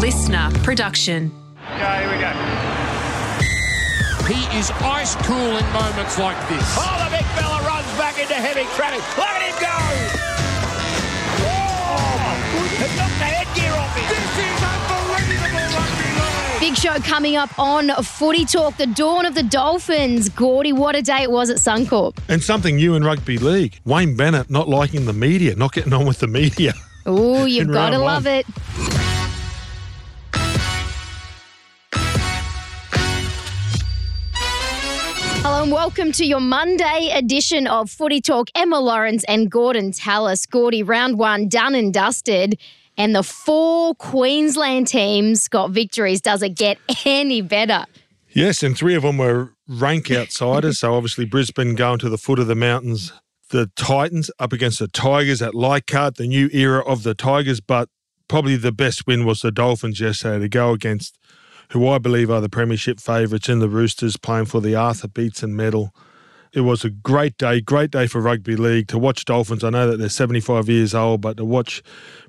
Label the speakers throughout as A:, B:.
A: listener production.
B: Okay, here we go.
C: He is ice cool in moments like this.
B: Oh, the big fella runs back into heavy traffic. Look at him go! Oh, he knocked the headgear off him.
C: This is unbelievable rugby league.
D: Big show coming up on Footy Talk, the dawn of the Dolphins. Gordy, what a day it was at Suncorp.
E: And something new in rugby league. Wayne Bennett not liking the media, not getting on with the media.
D: Oh, you've
E: In
D: got to love it. Hello and welcome to your Monday edition of Footy Talk. Emma Lawrence and Gorden Tallis. Gordy, round one done and dusted. And the four Queensland teams got victories. Does it get any better?
E: Yes, and three of them were rank outsiders. so obviously Brisbane going to the foot of the mountains. The Titans up against the Tigers at Leichhardt, the new era of the Tigers. But probably the best win was the Dolphins yesterday to go against who I believe are the premiership favourites in the Roosters playing for the Arthur Beetson medal. It was a great day, great day for rugby league to watch Dolphins. I know that they're 75 years old, but to watch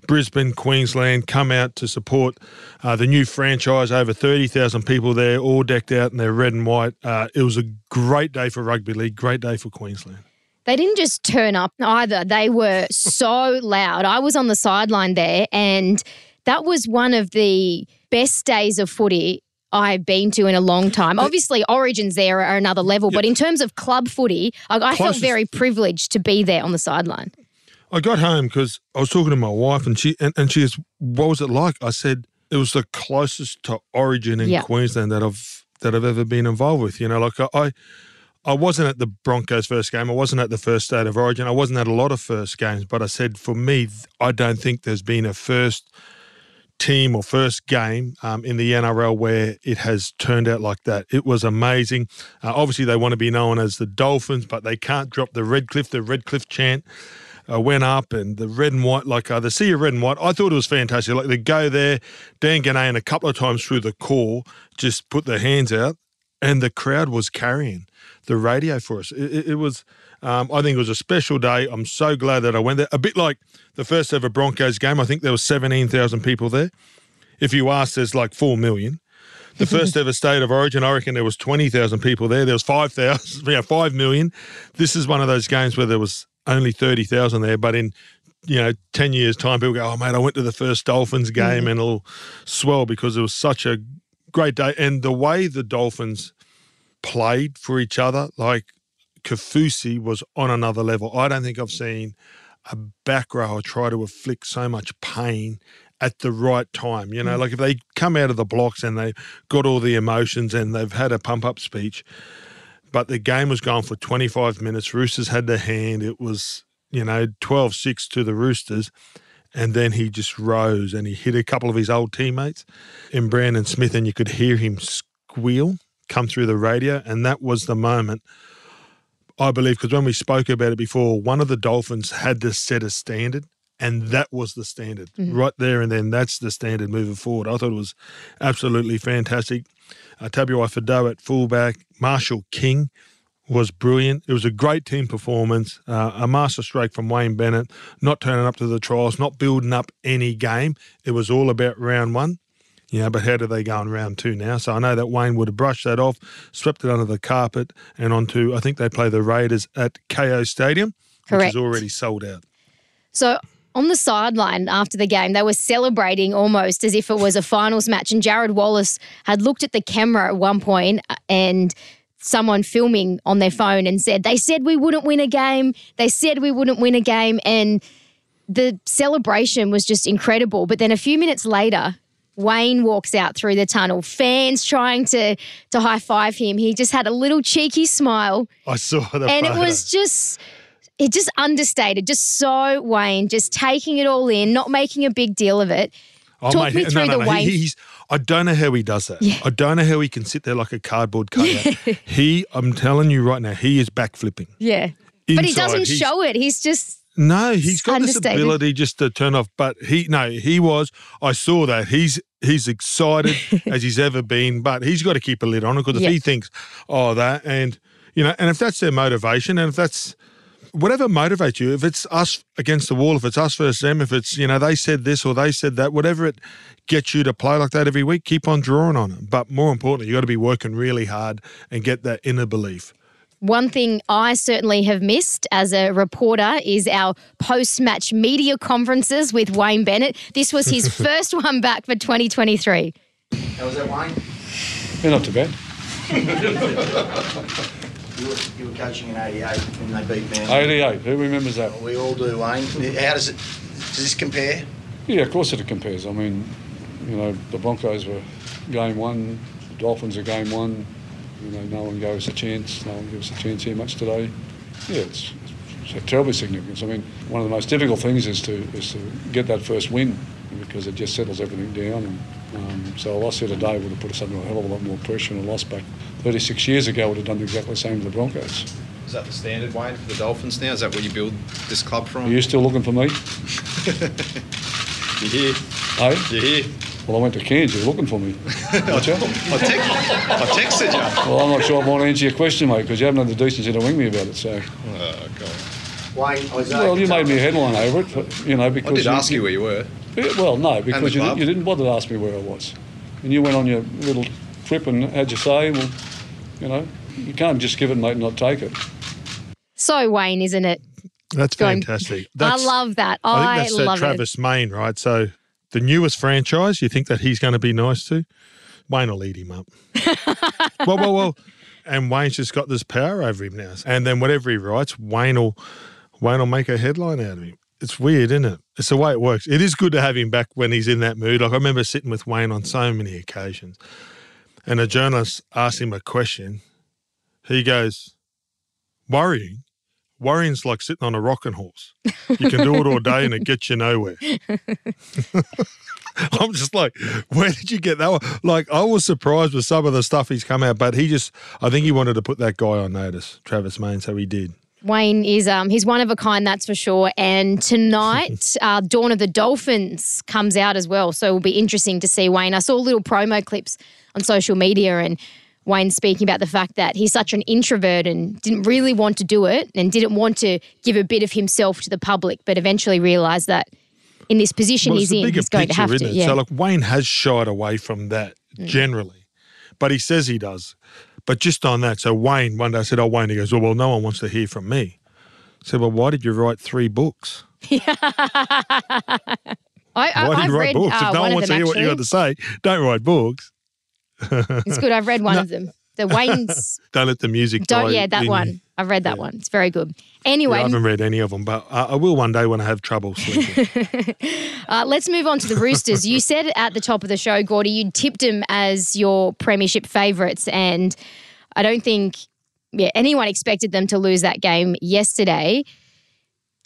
E: Brisbane, Queensland come out to support uh, the new franchise, over 30,000 people there, all decked out in their red and white. Uh, it was a great day for rugby league, great day for Queensland.
D: They didn't just turn up either. They were so loud. I was on the sideline there, and that was one of the best days of footy I've been to in a long time. Obviously, origins there are another level, but in terms of club footy, I, I felt very privileged to be there on the sideline.
E: I got home because I was talking to my wife, and she and, and she goes, "What was it like?" I said, "It was the closest to Origin in. Queensland that I've that I've ever been involved with." You know, like I, I, I wasn't at the Broncos' first game. I wasn't at the first state of Origin. I wasn't at a lot of first games. But I said, for me, I don't think there's been a first team or first game um, in the NRL where it has turned out like that. It was amazing. Uh, obviously, they want to be known as the Dolphins, but they can't drop the Redcliffe, the Redcliffe chant. Uh, went up and the red and white, like uh, the sea of red and white. I thought it was fantastic. Like they go there, Dan Ginnane a couple of times through the call, just put their hands out, and the crowd was carrying the radio for us. It, it- it was, um, I think it was a special day. I'm so glad that I went there. A bit like the first ever Broncos game. I think there was 17,000 people there. If you ask, there's like 4 million. The first ever state of origin, I reckon there was 20,000 people there. There was 5,000, yeah, 5 million. This is one of those games where there was only 30,000 there, but in you know, 10 years' time, people go, oh, mate, I went to the first Dolphins game and it'll swell because it was such a great day. And the way the Dolphins played for each other, like Kaufusi was on another level. I don't think I've seen a back rower try to inflict so much pain at the right time. You know, mm. like if they come out of the blocks and they got all the emotions and they've had a pump up speech, but the game was going for 25 minutes. Roosters had the hand. It was, you know, 12 6 to the Roosters. And then he just rose and he hit a couple of his old teammates in Brandon Smith, and you could hear him squeal come through the radio. And that was the moment, I believe, because when we spoke about it before, one of the Dolphins had to set a standard. And that was the standard right there and then. That's the standard moving forward. I thought it was absolutely fantastic. Uh, Tabuai-Fidow at fullback, Marshall King was brilliant. It was a great team performance, uh, a master stroke from Wayne Bennett, not turning up to the trials, not building up any game. It was all about round one. Yeah, but how do they go in round two now? So I know that Wayne would have brushed that off, swept it under the carpet, and onto, I think they play the Raiders at Kayo Stadium, which is already sold out.
D: So on the sideline after the game, they were celebrating almost as if it was a finals match. And Jarrod Wallace had looked at the camera at one uh, and someone filming on their phone and said, They said we wouldn't win a game. They said we wouldn't win a game. And the celebration was just incredible. But then a few minutes later, Wayne walks out through the tunnel, fans trying to to high five him. He just had a little cheeky smile
E: I saw that.
D: and it was just it just understated just so wayne just taking it all in not making a big deal of it
E: Oh,
D: Talk me through
E: no,
D: the
E: no.
D: Wayne-
E: He, he's, I don't know how he does that.
D: Yeah.
E: I don't know how he can sit there like a cardboard cutout. he, I'm telling you right now, he is backflipping.
D: yeah but he doesn't show it he's just
E: No, he's got this ability just to turn off. But he, no, he was. I saw that. He's he's excited as he's ever been. But he's got to keep a lid on it because if
D: Yeah.
E: he thinks, oh, that, and you know, and if that's their motivation, and if that's whatever motivates you, if it's us against the wall, if it's us versus them, if it's, you know, they said this or they said that, whatever it gets you to play like that every week, keep on drawing on it. But more importantly, you got to be working really hard and get that inner belief.
D: One thing I certainly have missed as a reporter is our post match media conferences with Wayne Bennett. This was his first one back for 2023.
A: How was that, Wayne?
F: Yeah, not too bad.
A: You were, you were coaching in 88 when they beat Man.
F: 88, who remembers that?
A: We all do, Wayne. How does it, does this compare?
F: Yeah, of course it compares. I mean, you know, the Broncos were game one, the Dolphins are game one. You know, no one gave us a chance. No one gave us a chance here much today. Yeah, it's, it's terribly significant. I mean, one of the most difficult things is to is to get that first win because it just settles everything down. And, um, so a loss here today would have put us under a hell of a lot more pressure, and a loss back 36 years ago would have done exactly the same to the Broncos.
G: Is that the standard, Wayne, for the Dolphins now? Is that where you build this club from?
F: Are you still looking for me?
G: You here?
F: Hey?
G: You here?
F: Well, I went to Cairns. You're looking for me. Aren't you?
G: I, text, I texted you.
F: Well, I'm not sure I want to answer your question, mate, because you haven't had the decency to ring me about it. So,
G: Oh, God.
A: Wayne, Isaiah.
F: well, you made me a headline over it, but, you know, because
G: I did ask you where you were.
F: Yeah, well, no, because you, did, you didn't bother to ask me where I was, and you went on your little trip and had your say. Well, you know, you can't just give it, mate, and not take it.
D: So Wayne, isn't it?
E: That's
D: Going-
E: fantastic.
D: I love that.
E: I
D: I,
E: think that's uh,
D: love it.
E: Travis Meyn, right? So the newest franchise, you think that he's going to be nice to? Wayne will eat him up. well, well, well. And Wayne's just got this power over him now. And then whatever he writes, Wayne will, Wayne will make a headline out of him. It's weird, isn't it? It's the way it works. It is good to have him back when he's in that mood. Like I remember sitting with Wayne on so many occasions, and a journalist asked him a question. He goes, "Worrying, worrying's like sitting on a rocking horse. You can do it all day and it gets you nowhere." I'm just like, where did you get that one? Like, I was surprised with some of the stuff he's come out, but he just, I think he wanted to put that guy on notice, Travis Meyn, so he did.
D: Wayne is um he's one of a kind, that's for sure. And tonight, uh, Dawn of the Dolphins comes out as well, so it'll be interesting to see Wayne. I saw little promo clips on social media and. Wayne speaking about the fact that he's such an introvert and didn't really want to do it and didn't want to give a bit of himself to the public, but eventually realised that in this position
E: Well,
D: he's in, he's going to
E: picture,
D: have to. Yeah.
E: So, like, Wayne has shied away from that generally, but he says he does. But just on that, so Wayne one day said, "Oh, Wayne," he goes, "Well, well, no one wants to hear from me." I said, "Well, why did you write three books?
D: I, I,
E: Why did
D: I've
E: you write
D: read
E: books?
D: uh,
E: if no
D: one
E: one wants to hear what you got to say, don't write books.
D: It's good. I've read one of them. The Wayne's
E: Don't let the music
D: don't.
E: die
D: Yeah, that
E: in
D: one. I've read that one. It's very good.
E: Yeah,
D: Anyway,
E: I haven't read any of them, but I, I will one day when I have trouble sleeping.
D: Uh, let's move on to the Roosters. you said at the top of the show, Gordy, you'd tipped them as your premiership favourites, and I don't think yeah anyone expected them to lose that game yesterday.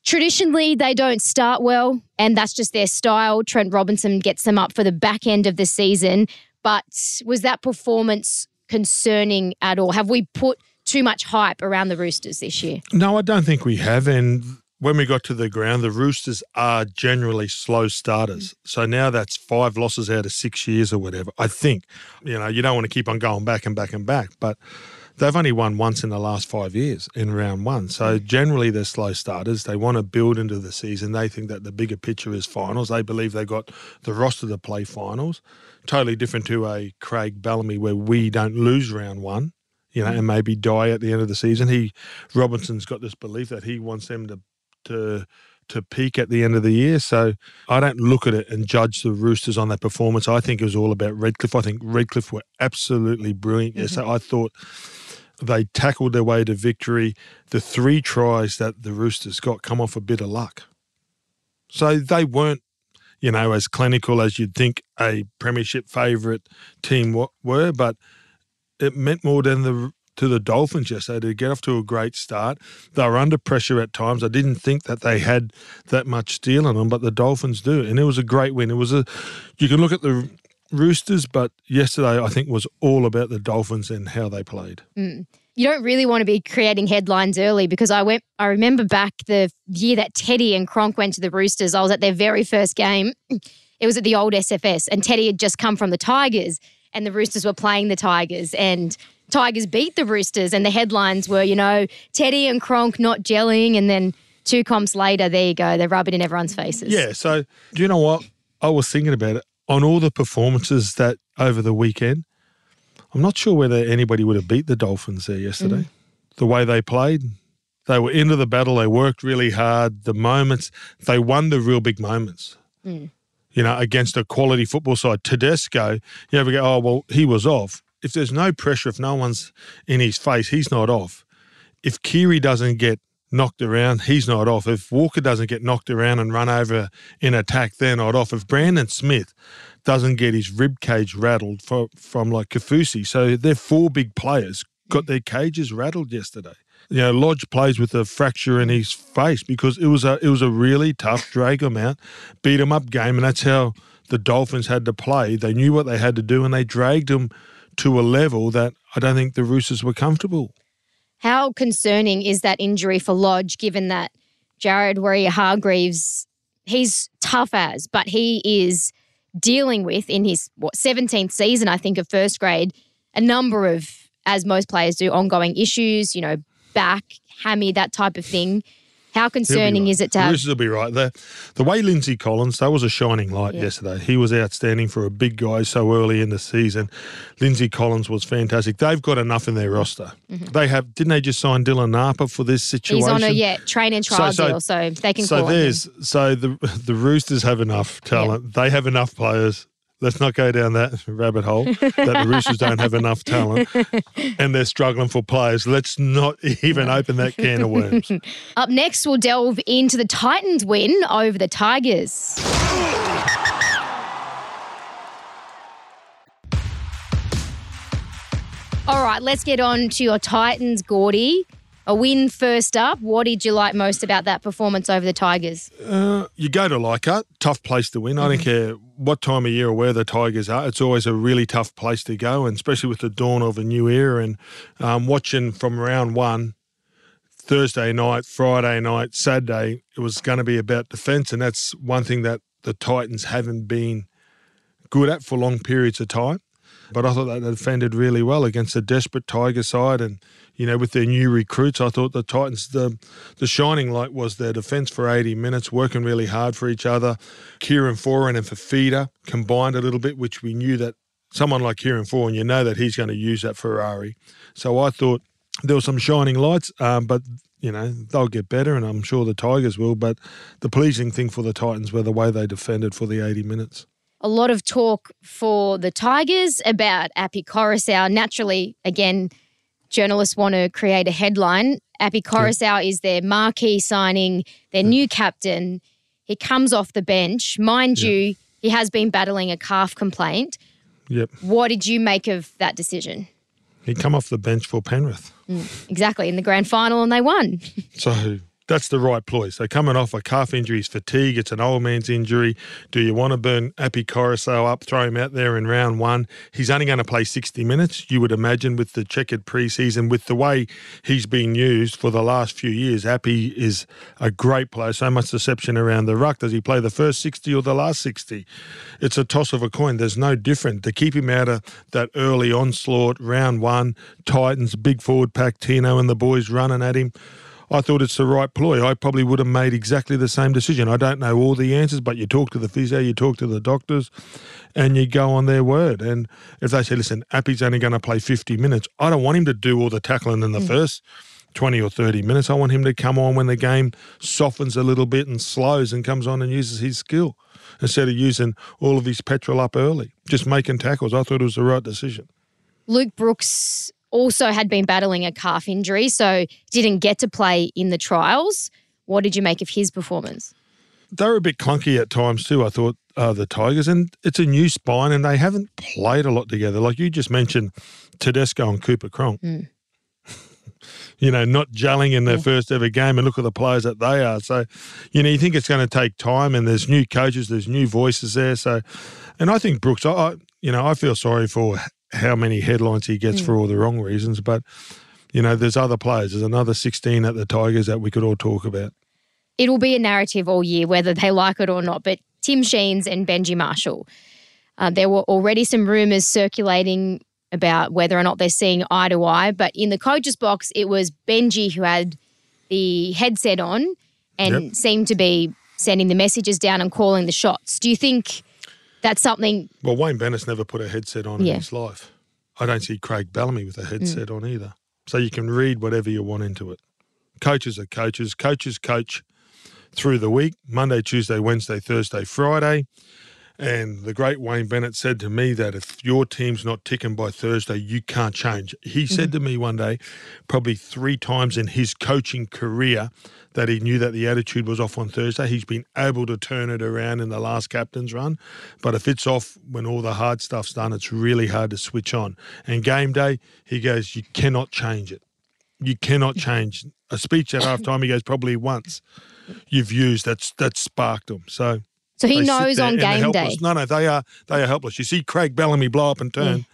D: Traditionally, they don't start well, and that's just their style. Trent Robinson gets them up for the back end of the season. But was that performance concerning at all? Have we put too much hype around the Roosters this year?
E: No, I don't think we have. And when we got to the ground, the Roosters are generally slow starters. So now that's five losses out of six years or whatever. I think, you know, you don't want to keep on going back and back and back, but they've only won once in the last five years in round one. So generally they're slow starters. They want to build into the season. They think that the bigger picture is finals. They believe they've got the roster to play finals. Totally different to a Craig Bellamy where we don't lose round one you know, mm. and maybe die at the end of the season. He Robinson's got this belief that he wants them to to to peak at the end of the year. So I don't look at it and judge the Roosters on that performance. I think it was all about Redcliffe. I think Redcliffe were absolutely brilliant. Yes, mm-hmm. I thought they tackled their way to victory. The three tries that the Roosters got come off a bit of luck. So they weren't, you know, as clinical as you'd think a premiership favourite team were, but it meant more than the to the Dolphins yesterday to get off to a great start. They were under pressure at times. I didn't think that they had that much steel in them, but the Dolphins do, and it was a great win. It was a you can look at the Roosters, but yesterday I think was all about the Dolphins and how they played. Mm.
D: you don't really want to be creating headlines early because I went I remember back the year that Teddy and Cronk went to the Roosters. I was at their very first game. It was at the old SFS and Teddy had just come from the Tigers and the Roosters were playing the Tigers and Tigers beat the Roosters, and the headlines were, you know, Teddy and Cronk not gelling, and then two comps later, there you go, they're rubbing in everyone's faces.
E: Yeah. So, do you know what? I was thinking about it. On all the performances that over the weekend, I'm not sure whether anybody would have beat the Dolphins there yesterday. Mm. The way they played, they were into the battle. They worked really hard. The moments, they won the real big moments. Mm. You know, against a quality football side. Tedesco, you ever go, oh, well, he was off. If there's no pressure, if no one's in his face, he's not off. If Keary doesn't get knocked around, he's not off. If Walker doesn't get knocked around and run over in attack, they're not off. If Brandon Smith doesn't get his rib cage rattled for, from like Kaufusi, so they're four big players got their cages rattled yesterday. You know, Lodge plays with a fracture in his face because it was a it was a really tough drag him out, beat him up game, and that's how the Dolphins had to play. They knew what they had to do, and they dragged him to a level that I don't think the Roosters were comfortable.
D: How concerning is that injury for Lodge, given that Jared Waerea-Hargreaves, he's tough as, but he is dealing with in his what 17th season, I think, of first grade, a number of, as most players do, ongoing issues, you know, back, hammy, that type of thing. How concerning
E: right.
D: is it to
E: The
D: have
E: Roosters will be right. The, the way Lindsay Collins, that was a shining light
D: Yeah.
E: yesterday. He was outstanding for a big guy so early in the season. Lindsay Collins was fantastic. They've got enough in their roster. They have. Didn't they just sign Dylan Napa for this situation?
D: Mm-hmm. He's on a yeah train and trial
E: So- so-
D: deal, so they can
E: so
D: call on him.
E: there's so the the Roosters have enough talent. They have enough players. Let's not go down that rabbit hole that the Roosters don't have enough talent and they're struggling for players. Let's not even open that can of worms.
D: Up next, we'll delve into the Titans' win over the Tigers. All right, let's get on to your Titans, Gordy. A win first up. What did you like most about that performance over the Tigers?
E: you go to Leichhardt, tough place to win. I don't care what time of year or where the Tigers are. It's always a really tough place to go, and especially with the dawn of a new era. And um, watching from round one, Thursday night, Friday night, Saturday, it was going to be about defence, and that's one thing that the Titans haven't been good at for long periods of time. But I thought they defended really well against a desperate Tiger side, and you know with their new recruits, I thought the Titans the the shining light was their defence for 80 minutes, working really hard for each other. Kieran Foran and Fifita combined a little bit, which we knew that someone like Kieran Foran, you know that he's going to use that Ferrari. So I thought there were some shining lights, um, but you know they'll get better, and I'm sure the Tigers will. But the pleasing thing for the Titans were the way they defended for the 80 minutes.
D: A lot of talk for the Tigers about Api Koroisau. Naturally, again, journalists want to create a headline. Api Koroisau is their marquee signing, their new captain. He comes off the bench. Mind you, he has been battling a calf complaint.
E: Yep,
D: What did you make of that decision?
E: he come off the bench for Penrith.
D: Mm, exactly, in the grand final, and they won.
E: So that's the right ploy. So coming off a calf injury is fatigue. It's an old man's injury. Do you want to burn Api Koroisau up, throw him out there in round one? He's only going to play 60 minutes, you would imagine, with the checkered preseason, with the way he's been used for the last few years. Api is a great player. So much deception around the ruck. Does he play the first 60 or the last 60? It's a toss of a coin. There's no different. To keep him out of that early onslaught, round one, Titans, big forward pack, Tino and the boys running at him. I thought it's the right ploy. I probably would have made exactly the same decision. I don't know all the answers, but you talk to the physio, you talk to the doctors, and you go on their word. And if they say, listen, Api's only going to play 50 minutes, I don't want him to do all the tackling in the mm. first 20 or 30 minutes. I want him to come on when the game softens a little bit and slows and comes on and uses his skill instead of using all of his petrol up early, just making tackles. I thought it was the right decision.
D: Luke Brooks also had been battling a calf injury, so didn't get to play in the trials. What did you make of his performance?
E: they were a bit clunky at times too. I thought uh, the Tigers, and it's a new spine, and they haven't played a lot together. Like you just mentioned, Tedesco and Cooper Cronk. you know, not gelling in their first ever game, and look at the players that they are. So, you know, you think it's going to take time, and there's new coaches, there's new voices there. So, and I think Brooks, I, I you know, I feel sorry for how many headlines he gets for all the wrong reasons, but. You know, there's other players. There's another 16 at the Tigers that we could all talk about.
D: It'll be a narrative all year, whether they like it or not. But Tim Sheens and Benji Marshall, uh, there were already some rumours circulating about whether or not they're seeing eye to eye. But in the coach's box, it was Benji who had the headset on and
E: Yep.
D: seemed to be sending the messages down and calling the shots. Do you think that's something?
E: Well, Wayne Bennett's never put a headset on
D: Yeah.
E: in his life. I don't see Craig Bellamy with a mm. headset on either. So you can read whatever you want into it. Coaches are coaches. Coaches coach through the week Monday, Tuesday, Wednesday, Thursday, Friday. And the great Wayne Bennett said to me that if your team's not ticking by Thursday, you can't change. He said mm-hmm. to me one day, probably three times in his coaching career, that he knew that the attitude was off on Thursday. He's been able to turn it around in the last captain's run. But if it's off when all the hard stuff's done, it's really hard to switch on. And game day, he goes, you cannot change it. You cannot change a speech at halftime. He goes, probably once you've used that's that sparked them. So
D: So he
E: they
D: knows on game day.
E: No, no, they are they are helpless. You see Craig Bellamy blow up and turn.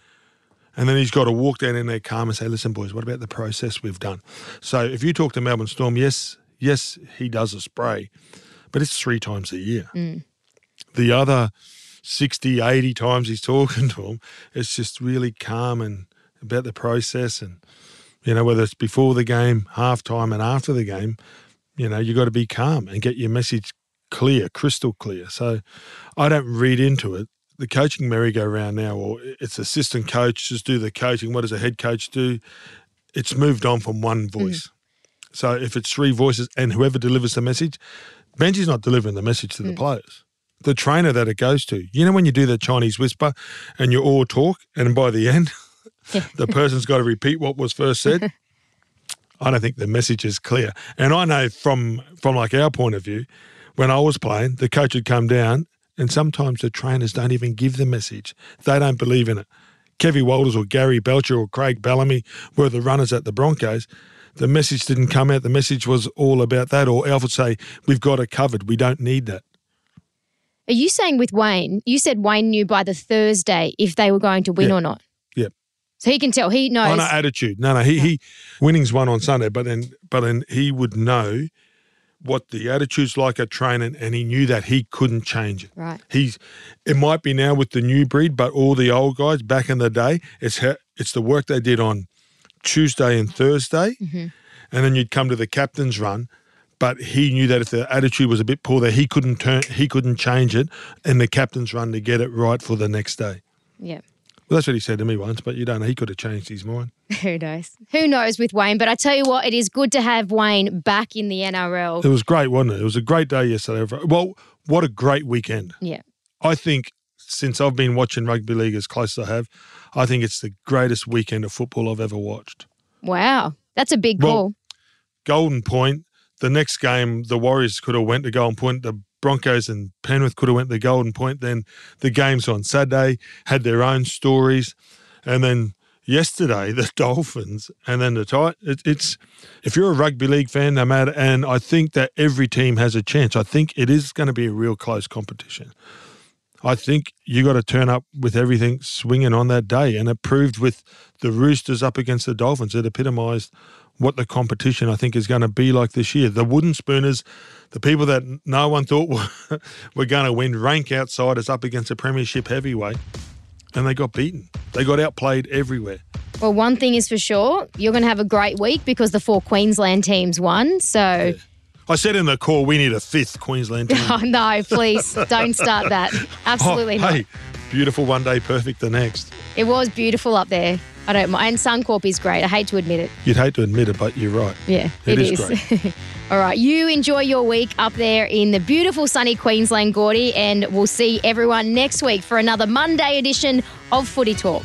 E: And then he's got to walk down in there calm and say, listen, boys, what about the process we've done? So if you talk to Melbourne Storm, yes, yes, he does a spray, but it's three times a year.
D: Mm.
E: The other 60, 80 times he's talking to them, it's just really calm and about the process and, you know, whether it's before the game, halftime, and after the game, you know, you got to be calm and get your message clear, crystal clear. So I don't read into it. The coaching merry-go-round now, or it's assistant coaches do the coaching. What does a head coach do? It's moved on from one hmm. voice. So if it's three voices and whoever delivers the message, Benji's not delivering the message to the hmm. players. The trainer that it goes to. You know when you do the Chinese whisper and you all talk, and by the end, the person's got to repeat what was first said. I don't think the message is clear. And I know from from like our point of view, when I was playing, the coach would come down, and sometimes the trainers don't even give the message. They don't believe in it. Kevy Walters or Gary Belcher or Craig Bellamy were the runners at the Broncos. The message didn't come out. The message was all about that. Or Alf would say, "We've got it covered. We don't need that."
D: Are you saying with Wayne? You said Wayne knew by the Thursday if they were going to win
E: Yeah.
D: or not.
E: Yep.
D: So he can tell. He knows.
E: Oh no, attitude. No, no. He he winning's won on Sunday, but then but then he would know what the attitude's like at training, and he knew that he couldn't change it.
D: Right.
E: He's it might be now with the new breed, but all the old guys back in the day, it's how, it's the work they did on Tuesday and Thursday,
D: Mm-hmm.
E: and then you'd come to the captain's run. But he knew that if the attitude was a bit poor, that he couldn't turn, he couldn't change it, in the captain's run to get it right for the next day.
D: yeah.
E: Well, that's what he said to me once, but you don't know. He could have changed his mind.
D: Who knows? Who knows with Wayne? But I tell you what, it is good to have Wayne back in the NRL.
E: It was great, wasn't it? It was a great day yesterday. Well, what a great weekend.
D: Yeah.
E: I think since I've been watching rugby league as close as I have, I think it's the greatest weekend of football I've ever watched.
D: Wow. That's a big
E: Well,
D: call.
E: Golden Point, the next game, the Warriors could have went to Golden Point. The Broncos and Penrith could have went the Golden Point. Then the games on Saturday had their own stories, and then yesterday the Dolphins and then the Tit. It, it's if you're a rugby league fan, no matter, and I think that every team has a chance. I think it is going to be a real close competition. I think you got to turn up with everything swinging on that day, and it proved with the Roosters up against the Dolphins. It epitomised what the competition I think is going to be like this year. The Wooden Spooners, the people that no one thought were, were going to win, rank outsiders up against a Premiership heavyweight, and they got beaten. They got outplayed everywhere.
D: Well, one thing is for sure, you're going to have a great week because the four Queensland teams won. So,
E: I said in the call we need a fifth Queensland team.
D: oh, no, please don't start that. Absolutely
E: Oh,
D: not.
E: Hey, beautiful one day, perfect the next.
D: It was beautiful up there. I don't mind. And Suncorp is great. I hate to admit it.
E: You'd hate to admit it, but you're right.
D: Yeah,
E: It
D: it
E: is
D: is. All right, you enjoy your week up there in the beautiful sunny Queensland, Gordy, and we'll see everyone next week for another Monday edition of Footy Talk.